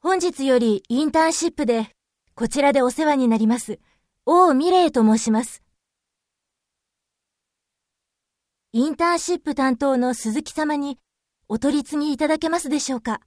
本日よりインターンシップで、こちらでお世話になります、王美玲と申します。インターンシップ担当の鈴木様にお取り次ぎいただけますでしょうか？